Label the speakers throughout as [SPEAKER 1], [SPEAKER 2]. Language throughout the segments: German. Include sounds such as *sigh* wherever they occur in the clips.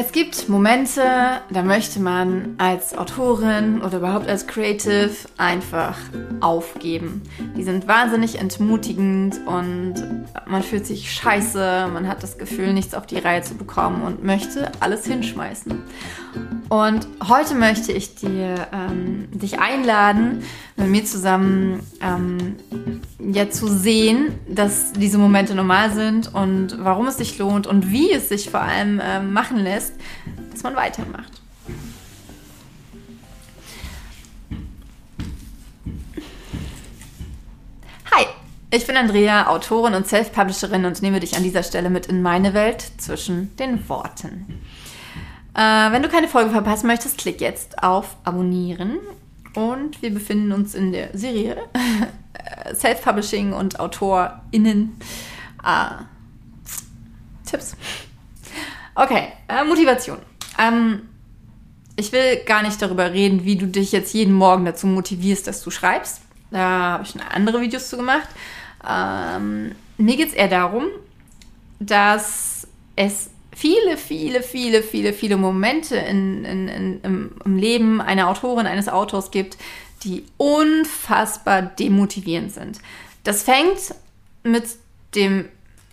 [SPEAKER 1] Es gibt Momente, da möchte man als Autorin oder überhaupt als Creative einfach aufgeben. Die sind wahnsinnig entmutigend und man fühlt sich scheiße, man hat das Gefühl, nichts auf die Reihe zu bekommen und möchte alles hinschmeißen. Und heute möchte ich dir ähm, dich einladen, mit mir zusammen ähm, ja zu sehen, dass diese Momente normal sind und warum es sich lohnt und wie es sich vor allem ähm, machen lässt, dass man weitermacht. Hi, ich bin Andrea, Autorin und Self-Publisherin und nehme dich an dieser Stelle mit in meine Welt zwischen den Worten. Äh, wenn du keine Folge verpassen möchtest, klick jetzt auf Abonnieren. Und wir befinden uns in der Serie *laughs* Self-Publishing und AutorInnen. Äh, Tipps. Okay, äh, Motivation. Ähm, ich will gar nicht darüber reden, wie du dich jetzt jeden Morgen dazu motivierst, dass du schreibst. Da habe ich schon andere Videos zu gemacht. Ähm, mir geht es eher darum, dass es viele, viele, viele, viele, viele Momente in, in, in, im, im Leben einer Autorin, eines Autors gibt, die unfassbar demotivierend sind. Das fängt mit dem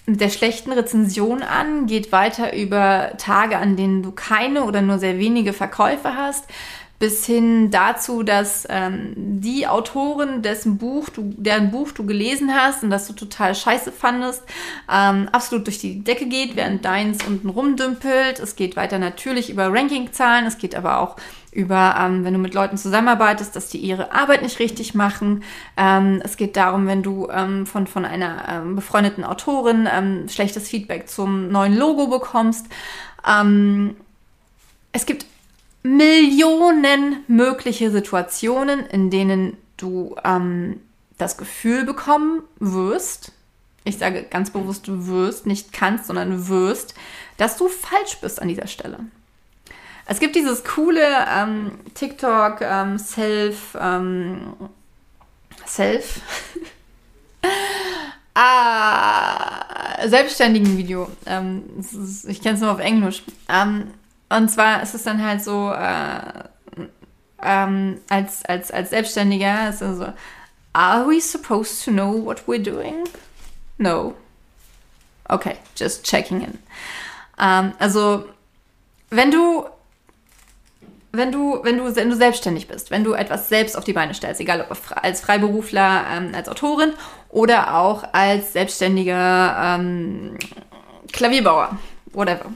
[SPEAKER 1] mit der schlechten Rezension an, geht weiter über Tage, an denen du keine oder nur sehr wenige Verkäufe hast, bis hin dazu, dass ähm, die Autorin, dessen Buch du, deren Buch du gelesen hast und das du total scheiße fandest, ähm, absolut durch die Decke geht, während deins unten rumdümpelt. Es geht weiter natürlich über Rankingzahlen, es geht aber auch über, ähm, wenn du mit Leuten zusammenarbeitest, dass die ihre Arbeit nicht richtig machen. Ähm, es geht darum, wenn du ähm, von, von einer ähm, befreundeten Autorin ähm, schlechtes Feedback zum neuen Logo bekommst. Ähm, es gibt Millionen mögliche Situationen, in denen du ähm, das Gefühl bekommen wirst, ich sage ganz bewusst wirst, nicht kannst, sondern wirst, dass du falsch bist an dieser Stelle. Es gibt dieses coole ähm, TikTok ähm, Self ähm, Self *laughs* ah, selbstständigen Video. Ähm, ich kenne es nur auf Englisch. Und zwar ist es dann halt so, äh, ähm, als, als, als Selbstständiger ist es so, are we supposed to know what we're doing? No. Okay, just checking in. Ähm, also, wenn du wenn du, wenn du, wenn du selbstständig bist, wenn du etwas selbst auf die Beine stellst, egal ob als Freiberufler, ähm, als Autorin oder auch als selbstständiger ähm, Klavierbauer, whatever,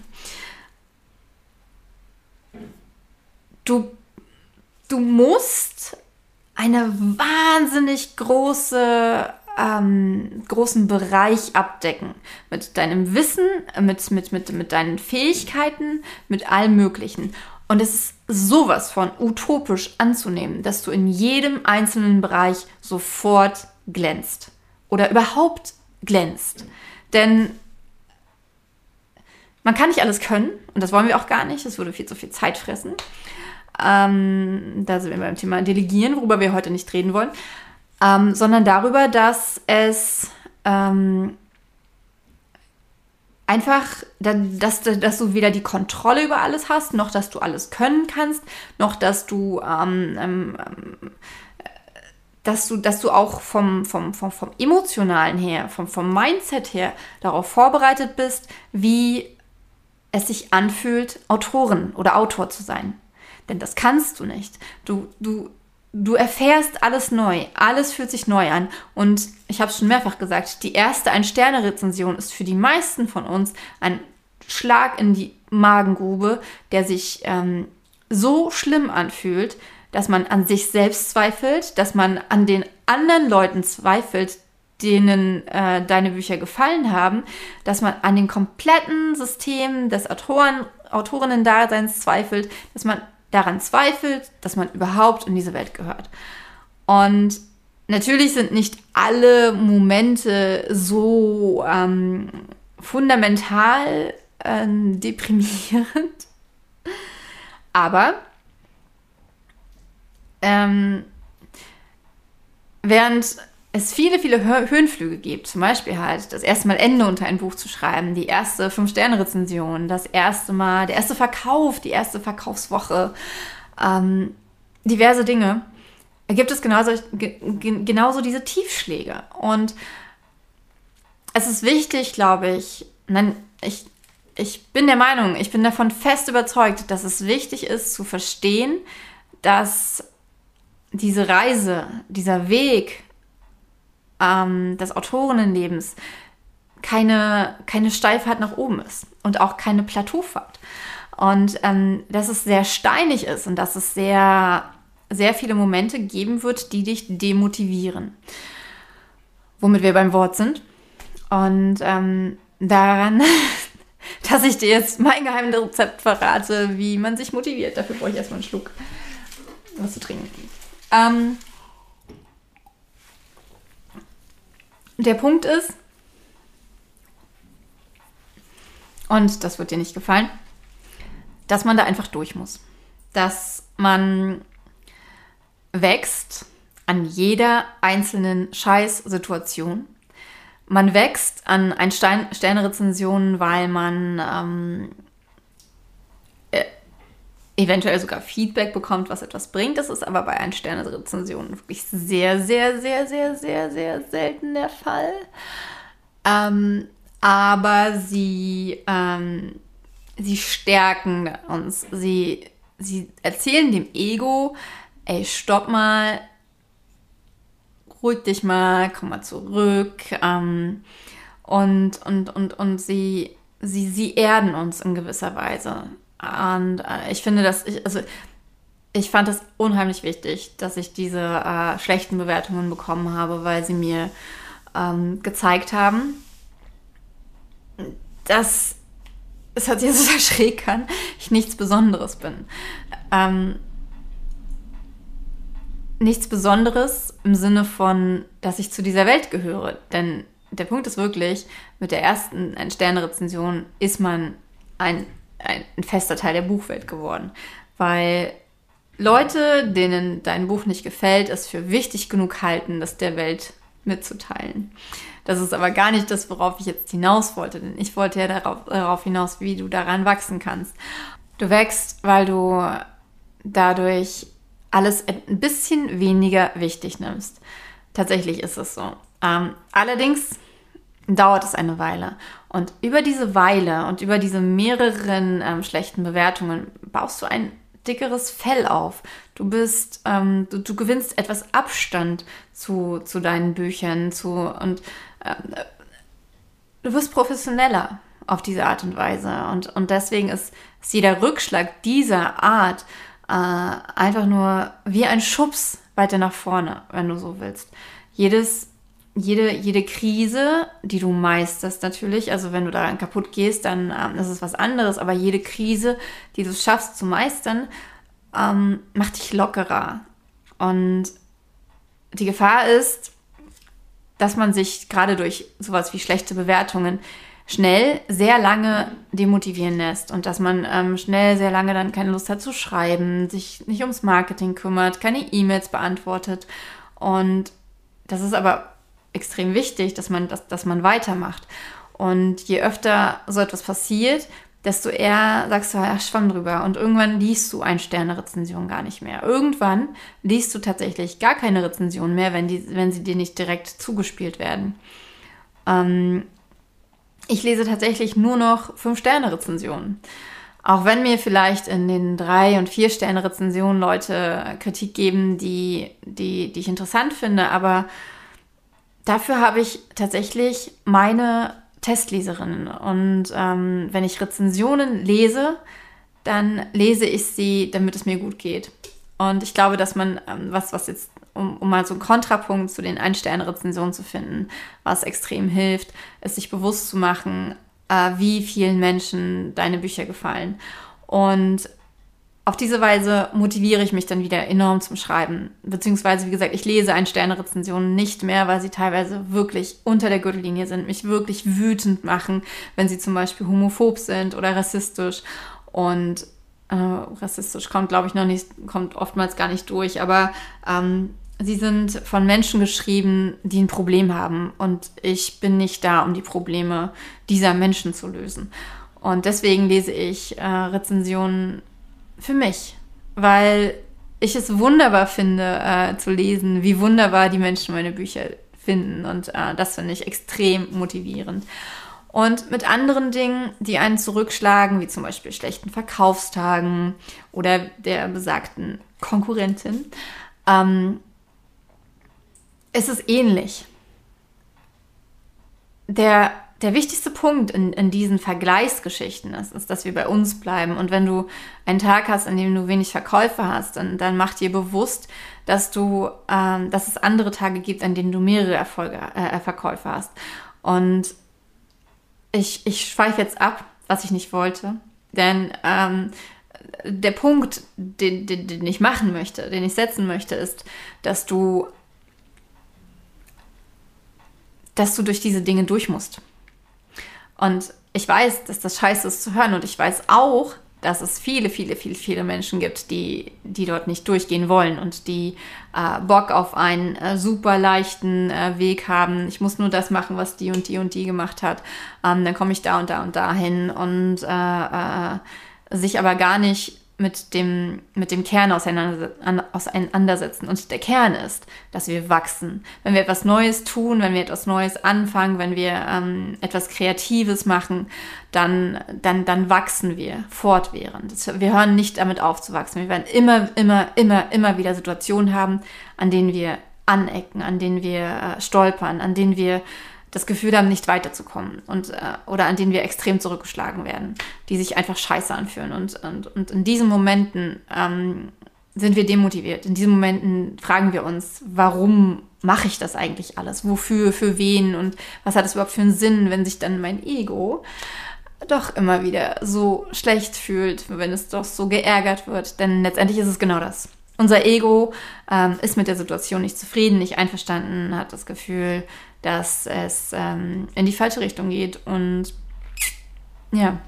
[SPEAKER 1] du, du musst eine wahnsinnig große ähm, großen Bereich abdecken. Mit deinem Wissen, mit, mit, mit, mit deinen Fähigkeiten, mit allem Möglichen. Und es ist sowas von utopisch anzunehmen, dass du in jedem einzelnen Bereich sofort glänzt. Oder überhaupt glänzt. Denn man kann nicht alles können und das wollen wir auch gar nicht. Es würde viel zu viel Zeit fressen. Ähm, da sind wir beim Thema Delegieren, worüber wir heute nicht reden wollen, ähm, sondern darüber, dass es ähm, einfach, dass, dass du weder die Kontrolle über alles hast, noch dass du alles können kannst, noch dass du, ähm, ähm, dass du, dass du auch vom, vom, vom, vom emotionalen her, vom, vom Mindset her darauf vorbereitet bist, wie es sich anfühlt, Autorin oder Autor zu sein. Denn das kannst du nicht. Du, du, du erfährst alles neu. Alles fühlt sich neu an. Und ich habe es schon mehrfach gesagt, die erste Ein-Sterne-Rezension ist für die meisten von uns ein Schlag in die Magengrube, der sich ähm, so schlimm anfühlt, dass man an sich selbst zweifelt, dass man an den anderen Leuten zweifelt, denen äh, deine Bücher gefallen haben, dass man an den kompletten System des Autoren, Autorinnen-Daseins zweifelt, dass man daran zweifelt, dass man überhaupt in diese Welt gehört. Und natürlich sind nicht alle Momente so ähm, fundamental ähm, *laughs* deprimierend, aber ähm, während es viele, viele Höhenflüge gibt. Zum Beispiel halt das erste Mal Ende unter ein Buch zu schreiben, die erste Fünf-Sterne-Rezension, das erste Mal, der erste Verkauf, die erste Verkaufswoche, ähm, diverse Dinge. Gibt es genauso, genauso diese Tiefschläge. Und es ist wichtig, glaube ich, nein, ich, ich bin der Meinung, ich bin davon fest überzeugt, dass es wichtig ist zu verstehen, dass diese Reise, dieser Weg ähm, des Autorinnenlebens keine, keine Steilfahrt nach oben ist und auch keine Plateaufahrt. Und ähm, dass es sehr steinig ist und dass es sehr, sehr viele Momente geben wird, die dich demotivieren. Womit wir beim Wort sind. Und ähm, daran, *laughs* dass ich dir jetzt mein geheimes Rezept verrate, wie man sich motiviert. Dafür brauche ich erstmal einen Schluck was zu trinken. Ähm, der Punkt ist, und das wird dir nicht gefallen, dass man da einfach durch muss. Dass man wächst an jeder einzelnen Scheißsituation. Man wächst an ein Sterne-Rezensionen, weil man ähm, äh, eventuell sogar Feedback bekommt, was etwas bringt. Das ist aber bei ein Sterne-Rezensionen wirklich sehr, sehr, sehr, sehr, sehr, sehr selten der Fall. Ähm, aber sie, ähm, sie stärken uns. Sie, sie erzählen dem Ego, ey, stopp mal, ruhig dich mal, komm mal zurück. Ähm, und, und, und, und sie, sie, sie erden uns in gewisser Weise. Und äh, ich finde, dass ich, also ich fand es unheimlich wichtig, dass ich diese äh, schlechten Bewertungen bekommen habe, weil sie mir ähm, gezeigt haben, dass es hört sich *laughs* so schräg an, ich nichts Besonderes bin. Ähm, nichts Besonderes im Sinne von, dass ich zu dieser Welt gehöre. Denn der Punkt ist wirklich, mit der ersten Sterne-Rezension ist man ein ein, fester Teil der Buchwelt geworden. Weil Leute, denen dein Buch nicht gefällt, es für wichtig genug halten, das der Welt mitzuteilen. Das ist aber gar nicht das, worauf ich jetzt hinaus wollte, denn ich wollte ja darauf, darauf hinaus, wie du daran wachsen kannst. Du wächst, weil du dadurch alles ein bisschen weniger wichtig nimmst. Tatsächlich ist es so. Ähm, allerdings dauert es eine Weile. Und über diese Weile und über diese mehreren ähm, schlechten Bewertungen baust du ein dickeres Fell auf. Du bist, ähm, du, du, gewinnst etwas Abstand zu, zu deinen Büchern zu, und äh, du wirst professioneller auf diese Art und Weise. Und, und deswegen ist, ist jeder Rückschlag dieser Art äh, einfach nur wie ein Schubs weiter nach vorne, wenn du so willst. Jedes jede, jede Krise, die du meisterst natürlich, also wenn du daran kaputt gehst, dann ähm, ist es was anderes, aber jede Krise, die du schaffst zu meistern, ähm, macht dich lockerer. Und die Gefahr ist, dass man sich gerade durch sowas wie schlechte Bewertungen schnell sehr lange demotivieren lässt und dass man ähm, schnell sehr lange dann keine Lust hat zu schreiben, sich nicht ums Marketing kümmert, keine E-Mails beantwortet. Und das ist aber extrem wichtig, dass man, dass, dass man weitermacht. Und je öfter so etwas passiert, desto eher sagst du, ja, schwamm drüber. Und irgendwann liest du ein Sterne-Rezension gar nicht mehr. Irgendwann liest du tatsächlich gar keine Rezension mehr, wenn, die, wenn sie dir nicht direkt zugespielt werden. Ähm, ich lese tatsächlich nur noch Fünf-Sterne-Rezensionen. Auch wenn mir vielleicht in den drei- und vier Sterne-Rezensionen Leute Kritik geben, die, die, die ich interessant finde, aber Dafür habe ich tatsächlich meine Testleserinnen. Und ähm, wenn ich Rezensionen lese, dann lese ich sie, damit es mir gut geht. Und ich glaube, dass man, ähm, was, was jetzt, um, um mal so einen Kontrapunkt zu den Ein-Sterne-Rezensionen zu finden, was extrem hilft, ist sich bewusst zu machen, äh, wie vielen Menschen deine Bücher gefallen. Und auf diese Weise motiviere ich mich dann wieder enorm zum Schreiben. Beziehungsweise, wie gesagt, ich lese ein Sterne-Rezensionen nicht mehr, weil sie teilweise wirklich unter der Gürtellinie sind, mich wirklich wütend machen, wenn sie zum Beispiel homophob sind oder rassistisch. Und äh, rassistisch kommt, glaube ich, noch nicht, kommt oftmals gar nicht durch. Aber ähm, sie sind von Menschen geschrieben, die ein Problem haben. Und ich bin nicht da, um die Probleme dieser Menschen zu lösen. Und deswegen lese ich äh, Rezensionen für mich, weil ich es wunderbar finde äh, zu lesen, wie wunderbar die Menschen meine Bücher finden. Und äh, das finde ich extrem motivierend. Und mit anderen Dingen, die einen zurückschlagen, wie zum Beispiel schlechten Verkaufstagen oder der besagten Konkurrentin, ähm, ist es ähnlich. Der der wichtigste Punkt in, in diesen Vergleichsgeschichten ist, ist, dass wir bei uns bleiben. Und wenn du einen Tag hast, an dem du wenig Verkäufe hast, dann, dann mach dir bewusst, dass du, ähm, dass es andere Tage gibt, an denen du mehrere Erfolge, äh, Verkäufe hast. Und ich, ich schweife jetzt ab, was ich nicht wollte. Denn ähm, der Punkt, den, den, den ich machen möchte, den ich setzen möchte, ist, dass du dass du durch diese Dinge durch musst. Und ich weiß, dass das scheiße ist zu hören und ich weiß auch, dass es viele, viele, viele, viele Menschen gibt, die, die dort nicht durchgehen wollen und die äh, Bock auf einen äh, super leichten äh, Weg haben. Ich muss nur das machen, was die und die und die gemacht hat. Ähm, dann komme ich da und da und da hin und äh, äh, sich aber gar nicht mit dem, mit dem Kern auseinandersetzen. Und der Kern ist, dass wir wachsen. Wenn wir etwas Neues tun, wenn wir etwas Neues anfangen, wenn wir ähm, etwas Kreatives machen, dann, dann, dann wachsen wir fortwährend. Wir hören nicht damit auf zu wachsen. Wir werden immer, immer, immer, immer wieder Situationen haben, an denen wir anecken, an denen wir äh, stolpern, an denen wir das Gefühl haben, nicht weiterzukommen und äh, oder an denen wir extrem zurückgeschlagen werden, die sich einfach scheiße anfühlen. Und, und, und in diesen Momenten ähm, sind wir demotiviert. In diesen Momenten fragen wir uns, warum mache ich das eigentlich alles? Wofür, für wen und was hat es überhaupt für einen Sinn, wenn sich dann mein Ego doch immer wieder so schlecht fühlt, wenn es doch so geärgert wird. Denn letztendlich ist es genau das. Unser Ego ähm, ist mit der Situation nicht zufrieden, nicht einverstanden, hat das Gefühl, dass es ähm, in die falsche Richtung geht. Und ja,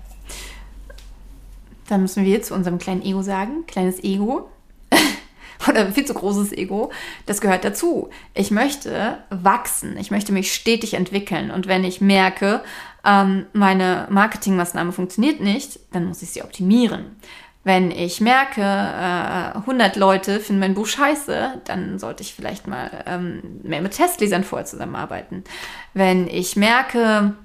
[SPEAKER 1] dann müssen wir zu unserem kleinen Ego sagen, kleines Ego *laughs* oder viel zu großes Ego, das gehört dazu. Ich möchte wachsen, ich möchte mich stetig entwickeln und wenn ich merke, ähm, meine Marketingmaßnahme funktioniert nicht, dann muss ich sie optimieren. Wenn ich merke, äh, 100 Leute finden mein Buch scheiße, dann sollte ich vielleicht mal ähm, mehr mit Testlesern vorher zusammenarbeiten. Wenn ich merke,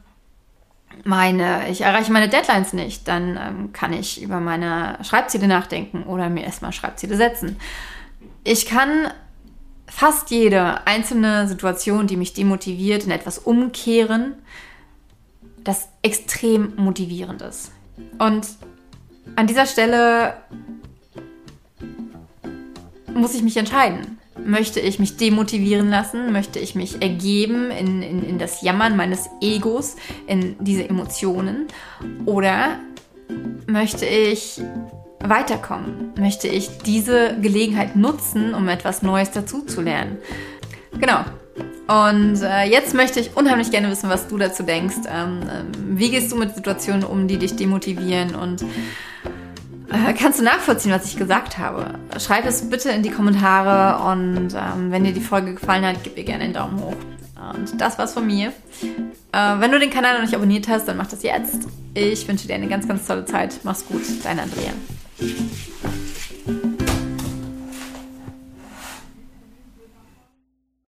[SPEAKER 1] meine, ich erreiche meine Deadlines nicht, dann ähm, kann ich über meine Schreibziele nachdenken oder mir erstmal Schreibziele setzen. Ich kann fast jede einzelne Situation, die mich demotiviert, in etwas umkehren, das extrem motivierend ist. Und an dieser Stelle muss ich mich entscheiden. Möchte ich mich demotivieren lassen? Möchte ich mich ergeben in, in, in das Jammern meines Egos, in diese Emotionen? Oder möchte ich weiterkommen? Möchte ich diese Gelegenheit nutzen, um etwas Neues dazuzulernen? Genau. Und äh, jetzt möchte ich unheimlich gerne wissen, was du dazu denkst. Ähm, ähm, wie gehst du mit Situationen um, die dich demotivieren? Und äh, kannst du nachvollziehen, was ich gesagt habe? Schreib es bitte in die Kommentare und ähm, wenn dir die Folge gefallen hat, gib mir gerne einen Daumen hoch. Und das war's von mir. Äh, wenn du den Kanal noch nicht abonniert hast, dann mach das jetzt. Ich wünsche dir eine ganz, ganz tolle Zeit. Mach's gut, dein Andrea.